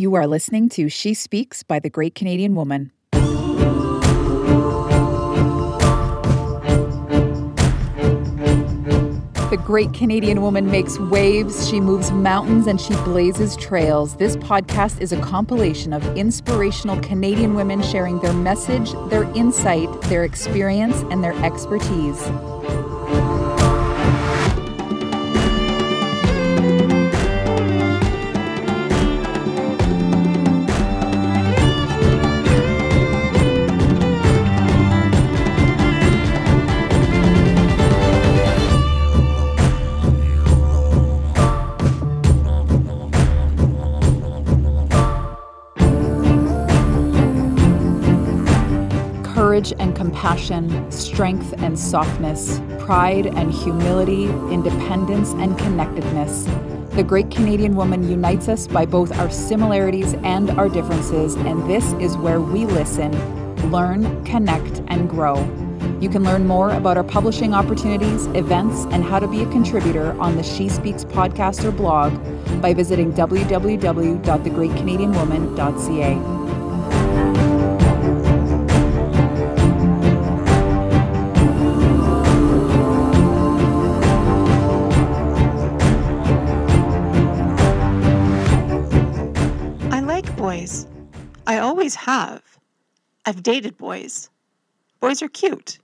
You are listening to She Speaks by the Great Canadian Woman. The great Canadian woman makes waves, she moves mountains, and she blazes trails. This podcast is a compilation of inspirational Canadian women sharing their message, their insight, their experience, and their expertise. Compassion, strength and softness, pride and humility, independence and connectedness. The great Canadian woman unites us by both our similarities and our differences, and this is where we listen, learn, connect, and grow. You can learn more about our publishing opportunities, events, and how to be a contributor on the She Speaks podcast or blog by visiting www.thegreatcanadianwoman.ca. I've dated boys. Boys are cute.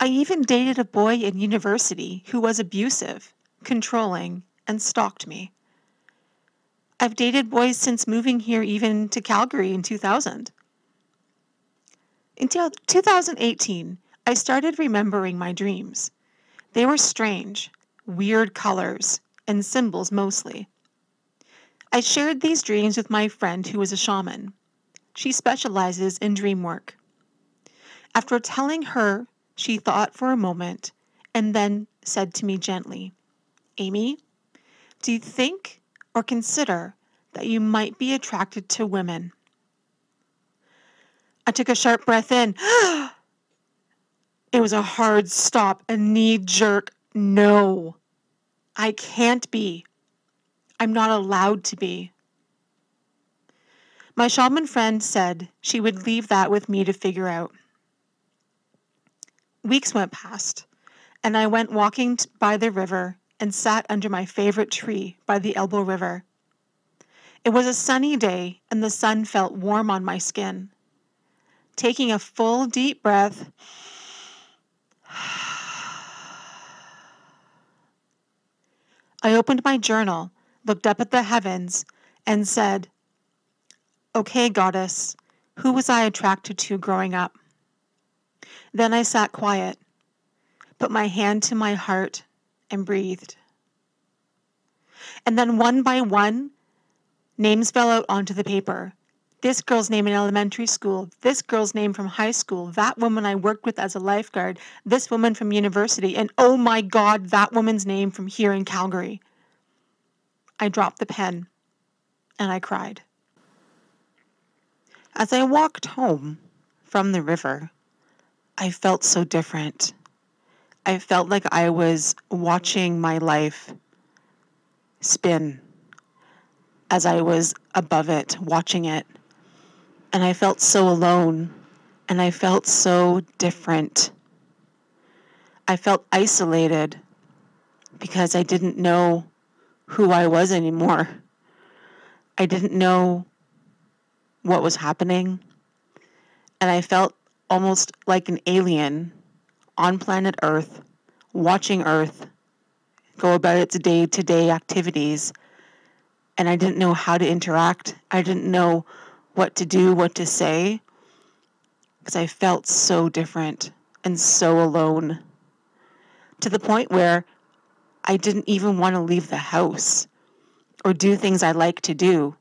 I even dated a boy in university who was abusive, controlling, and stalked me. I've dated boys since moving here, even to Calgary in 2000. In 2018, I started remembering my dreams. They were strange, weird colors, and symbols mostly. I shared these dreams with my friend who was a shaman. She specializes in dream work. After telling her, she thought for a moment and then said to me gently, Amy, do you think or consider that you might be attracted to women? I took a sharp breath in. it was a hard stop, a knee jerk no. I can't be. I'm not allowed to be. My shaman friend said she would leave that with me to figure out. Weeks went past, and I went walking by the river and sat under my favorite tree by the Elbow River. It was a sunny day, and the sun felt warm on my skin. Taking a full, deep breath, I opened my journal looked up at the heavens, and said, Okay, goddess, who was I attracted to growing up? Then I sat quiet, put my hand to my heart, and breathed. And then one by one, names fell out onto the paper. This girl's name in elementary school, this girl's name from high school, that woman I worked with as a lifeguard, this woman from university, and oh my God, that woman's name from here in Calgary. I dropped the pen and I cried. As I walked home from the river, I felt so different. I felt like I was watching my life spin as I was above it, watching it. And I felt so alone and I felt so different. I felt isolated because I didn't know who I was anymore. I didn't know what was happening. And I felt almost like an alien on planet Earth, watching Earth go about its day to day activities. And I didn't know how to interact. I didn't know what to do, what to say, because I felt so different and so alone to the point where I didn't even want to leave the house or do things I like to do.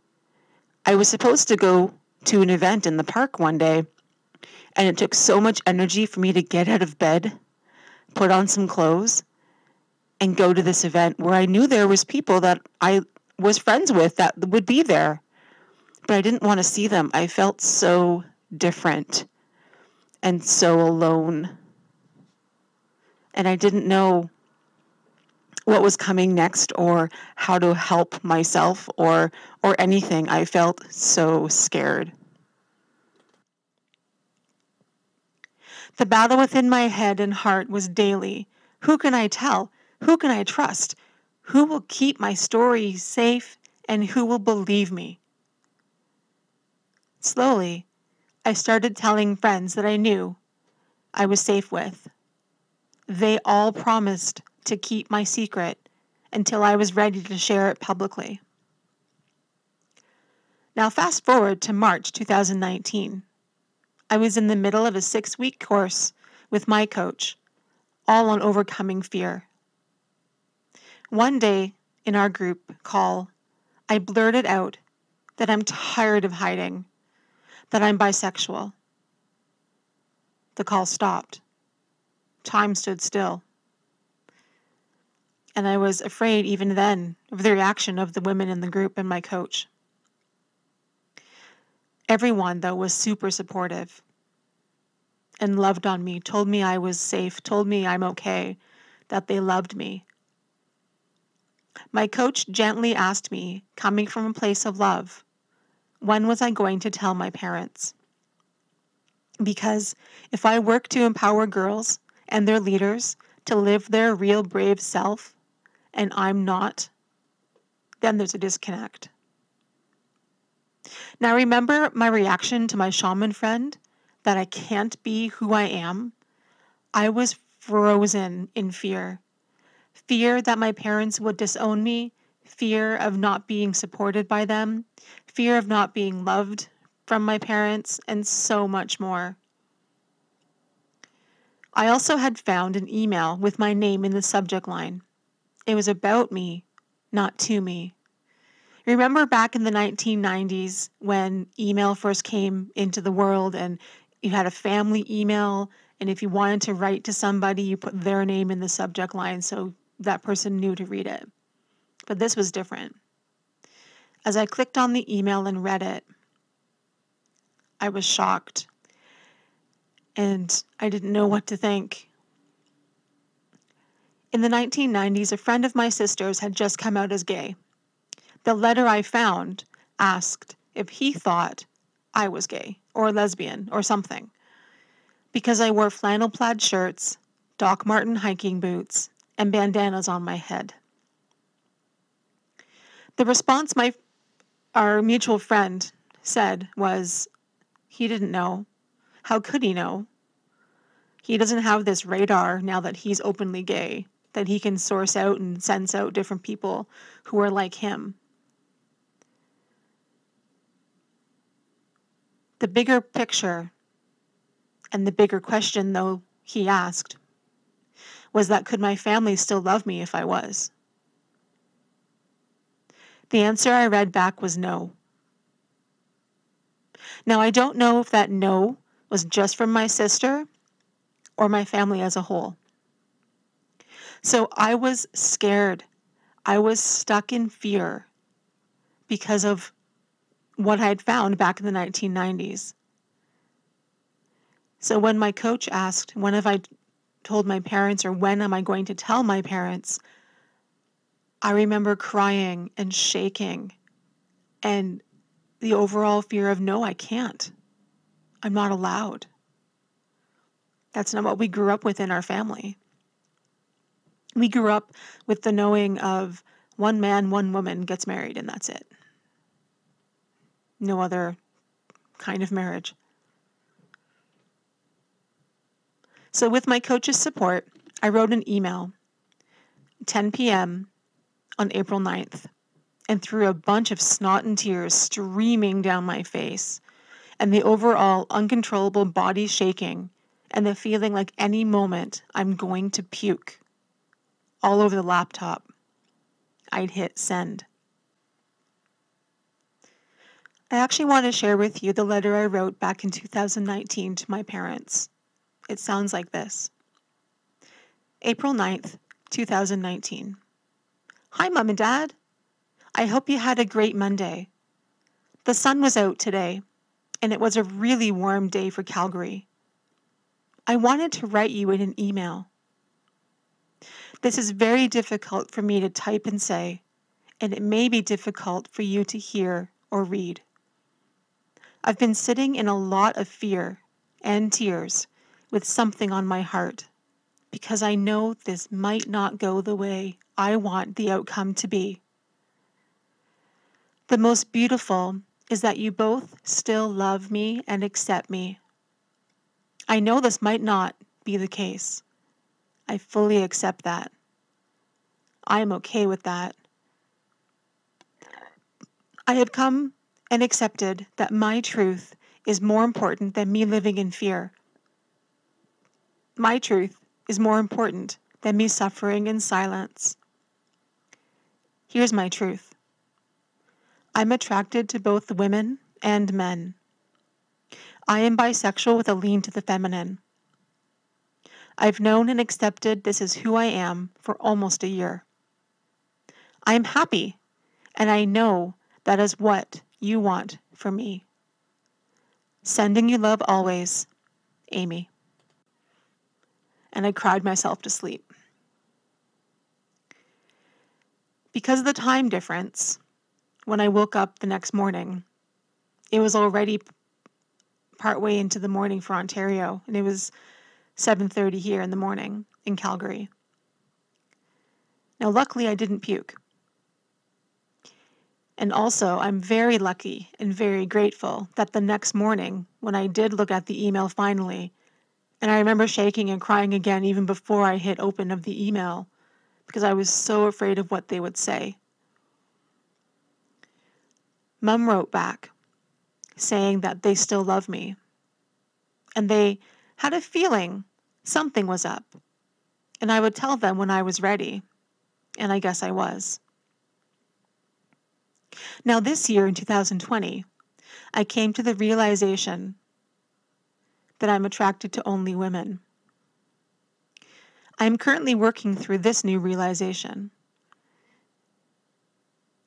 I was supposed to go to an event in the park one day, and it took so much energy for me to get out of bed, put on some clothes, and go to this event where I knew there was people that I was friends with that would be there. But I didn't want to see them. I felt so different and so alone. And I didn't know what was coming next or how to help myself or or anything. I felt so scared. The battle within my head and heart was daily. Who can I tell? Who can I trust? Who will keep my story safe and who will believe me? Slowly, I started telling friends that I knew I was safe with. They all promised to keep my secret until I was ready to share it publicly. Now, fast forward to March 2019. I was in the middle of a six week course with my coach, all on overcoming fear. One day in our group call, I blurted out that I'm tired of hiding, that I'm bisexual. The call stopped. Time stood still. And I was afraid even then of the reaction of the women in the group and my coach. Everyone, though, was super supportive and loved on me, told me I was safe, told me I'm okay, that they loved me. My coach gently asked me, coming from a place of love, when was I going to tell my parents? Because if I work to empower girls and their leaders to live their real brave self, and I'm not, then there's a disconnect. Now, remember my reaction to my shaman friend that I can't be who I am? I was frozen in fear. Fear that my parents would disown me, fear of not being supported by them, fear of not being loved from my parents, and so much more. I also had found an email with my name in the subject line. It was about me, not to me. Remember back in the 1990s when email first came into the world and you had a family email, and if you wanted to write to somebody, you put their name in the subject line so that person knew to read it. But this was different. As I clicked on the email and read it, I was shocked and I didn't know what to think. In the 1990s, a friend of my sister's had just come out as gay. The letter I found asked if he thought I was gay or lesbian or something because I wore flannel plaid shirts, Doc Marten hiking boots, and bandanas on my head. The response my our mutual friend said was he didn't know. How could he know? He doesn't have this radar now that he's openly gay that he can source out and sense out different people who are like him. The bigger picture and the bigger question, though, he asked was that could my family still love me if I was? The answer I read back was no. Now, I don't know if that no was just from my sister or my family as a whole. So I was scared. I was stuck in fear because of what I had found back in the 1990s. So when my coach asked, when have I told my parents or when am I going to tell my parents? I remember crying and shaking and the overall fear of no, I can't. I'm not allowed. That's not what we grew up with in our family. We grew up with the knowing of one man, one woman gets married, and that's it. No other kind of marriage. So, with my coach's support, I wrote an email 10 p.m. on April 9th and through a bunch of snot and tears streaming down my face, and the overall uncontrollable body shaking, and the feeling like any moment I'm going to puke all over the laptop, I'd hit send. I actually want to share with you the letter I wrote back in 2019 to my parents. It sounds like this April 9th, 2019. Hi, Mom and Dad. I hope you had a great Monday. The sun was out today, and it was a really warm day for Calgary. I wanted to write you in an email. This is very difficult for me to type and say, and it may be difficult for you to hear or read. I've been sitting in a lot of fear and tears with something on my heart because I know this might not go the way I want the outcome to be. The most beautiful is that you both still love me and accept me. I know this might not be the case. I fully accept that. I am okay with that. I have come and accepted that my truth is more important than me living in fear. My truth is more important than me suffering in silence. Here's my truth I'm attracted to both women and men. I am bisexual with a lean to the feminine. I've known and accepted this is who I am for almost a year. I am happy, and I know that is what you want for me. Sending you love always, Amy. And I cried myself to sleep. Because of the time difference, when I woke up the next morning, it was already partway into the morning for Ontario, and it was 7:30 here in the morning in Calgary. Now, luckily, I didn't puke. And also, I'm very lucky and very grateful that the next morning, when I did look at the email finally, and I remember shaking and crying again even before I hit open of the email because I was so afraid of what they would say. Mum wrote back saying that they still love me. And they had a feeling something was up. And I would tell them when I was ready. And I guess I was. Now, this year in 2020, I came to the realization that I'm attracted to only women. I am currently working through this new realization.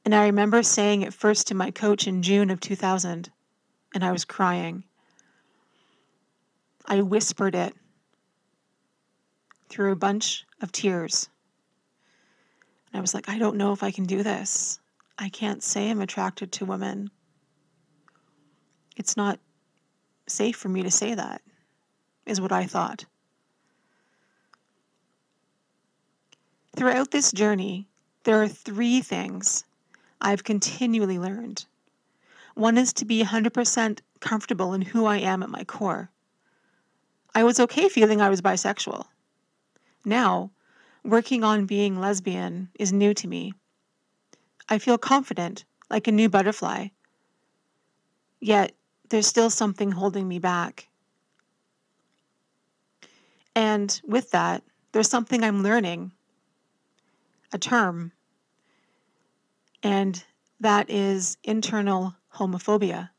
And I remember saying it first to my coach in June of 2000, and I was crying. I whispered it through a bunch of tears. And I was like, I don't know if I can do this. I can't say I'm attracted to women. It's not safe for me to say that, is what I thought. Throughout this journey, there are three things I've continually learned. One is to be 100% comfortable in who I am at my core. I was okay feeling I was bisexual. Now, working on being lesbian is new to me I feel confident, like a new butterfly. Yet there's still something holding me back. And with that, there's something I'm learning a term, and that is internal homophobia.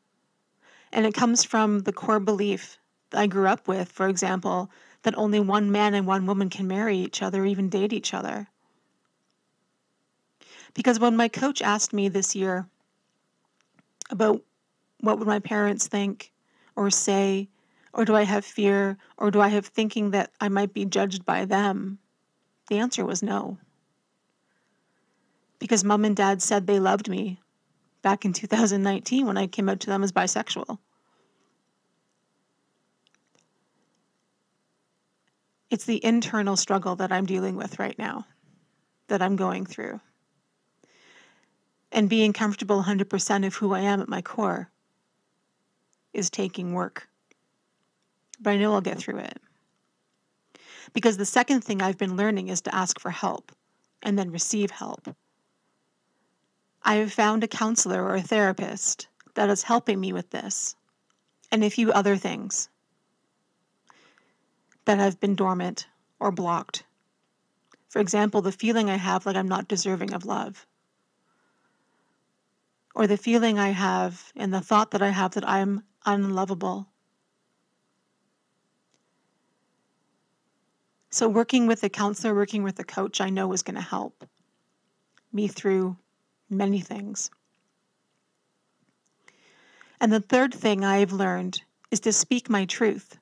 And it comes from the core belief that I grew up with, for example, that only one man and one woman can marry each other, even date each other. Because when my coach asked me this year about what would my parents think or say, or do I have fear, or do I have thinking that I might be judged by them, the answer was no. Because mom and dad said they loved me back in 2019 when I came out to them as bisexual. It's the internal struggle that I'm dealing with right now, that I'm going through and being comfortable 100% of who I am at my core is taking work. But I know I'll get through it. Because the second thing I've been learning is to ask for help and then receive help. I have found a counselor or a therapist that is helping me with this and a few other things that have been dormant or blocked. For example, the feeling I have like I'm not deserving of love or the feeling I have and the thought that I have that I'm unlovable. So, working with a counselor, working with a coach, I know is going to help me through many things. And the third thing I've learned is to speak my truth,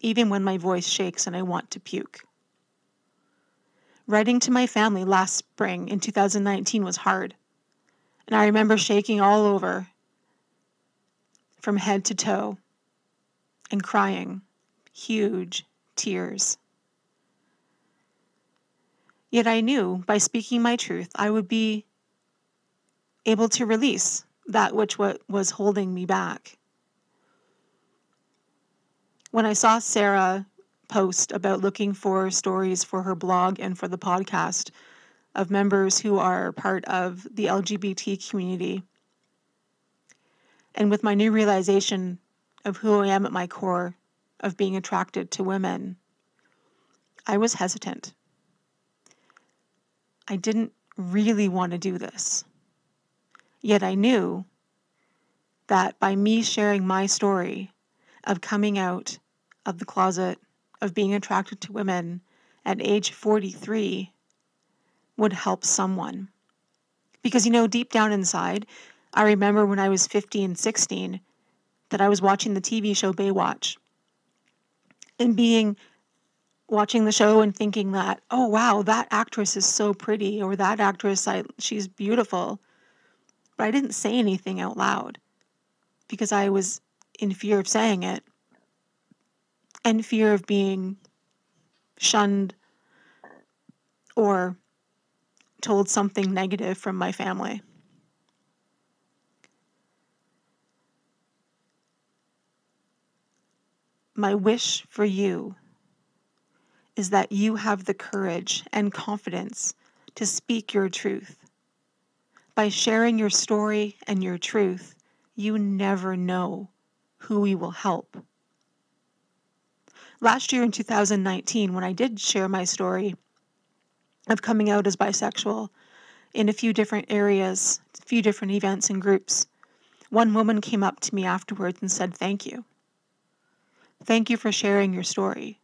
even when my voice shakes and I want to puke. Writing to my family last spring in 2019 was hard. And I remember shaking all over from head to toe and crying huge tears. Yet I knew by speaking my truth, I would be able to release that which was holding me back. When I saw Sarah post about looking for stories for her blog and for the podcast of members who are part of the LGBT community, and with my new realization of who I am at my core, of being attracted to women, I was hesitant. I didn't really want to do this. Yet I knew that by me sharing my story of coming out of the closet, of being attracted to women at age 43, would help someone. Because, you know, deep down inside, I remember when I was 15, 16, that I was watching the TV show Baywatch and being watching the show and thinking that, oh wow, that actress is so pretty, or that actress, I, she's beautiful. But I didn't say anything out loud because I was in fear of saying it and fear of being shunned or told something negative from my family. My wish for you is that you have the courage and confidence to speak your truth. By sharing your story and your truth, you never know who we will help. Last year in 2019, when I did share my story of coming out as bisexual in a few different areas, a few different events and groups, one woman came up to me afterwards and said, Thank you. Thank you for sharing your story.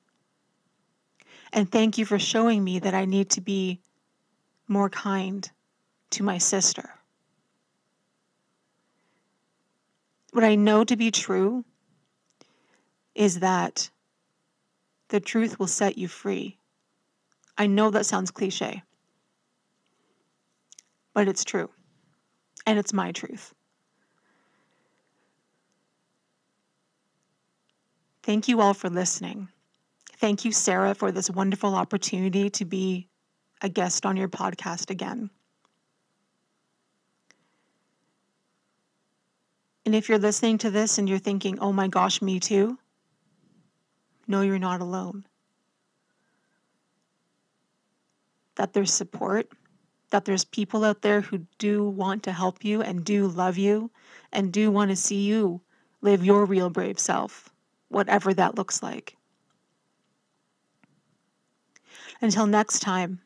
And thank you for showing me that I need to be more kind to my sister. What I know to be true is that the truth will set you free. I know that sounds cliche, but it's true. And it's my truth. Thank you all for listening. Thank you, Sarah, for this wonderful opportunity to be a guest on your podcast again. And if you're listening to this and you're thinking, oh my gosh, me too, no, you're not alone. That there's support, that there's people out there who do want to help you and do love you and do want to see you live your real brave self whatever that looks like. Until next time,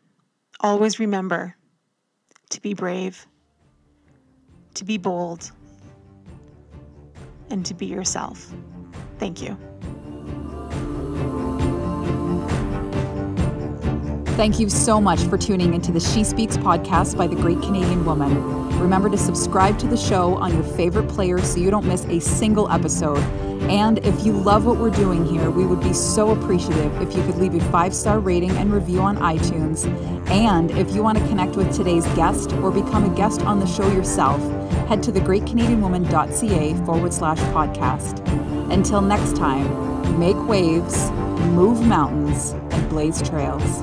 always remember to be brave, to be bold, and to be yourself. Thank you. Thank you so much for tuning into the She Speaks podcast by the Great Canadian Woman. Remember to subscribe to the show on your favorite player so you don't miss a single episode. And if you love what we're doing here, we would be so appreciative if you could leave a five star rating and review on iTunes. And if you want to connect with today's guest or become a guest on the show yourself, head to thegreatcanadianwoman.ca forward slash podcast. Until next time, make waves, move mountains, and blaze trails.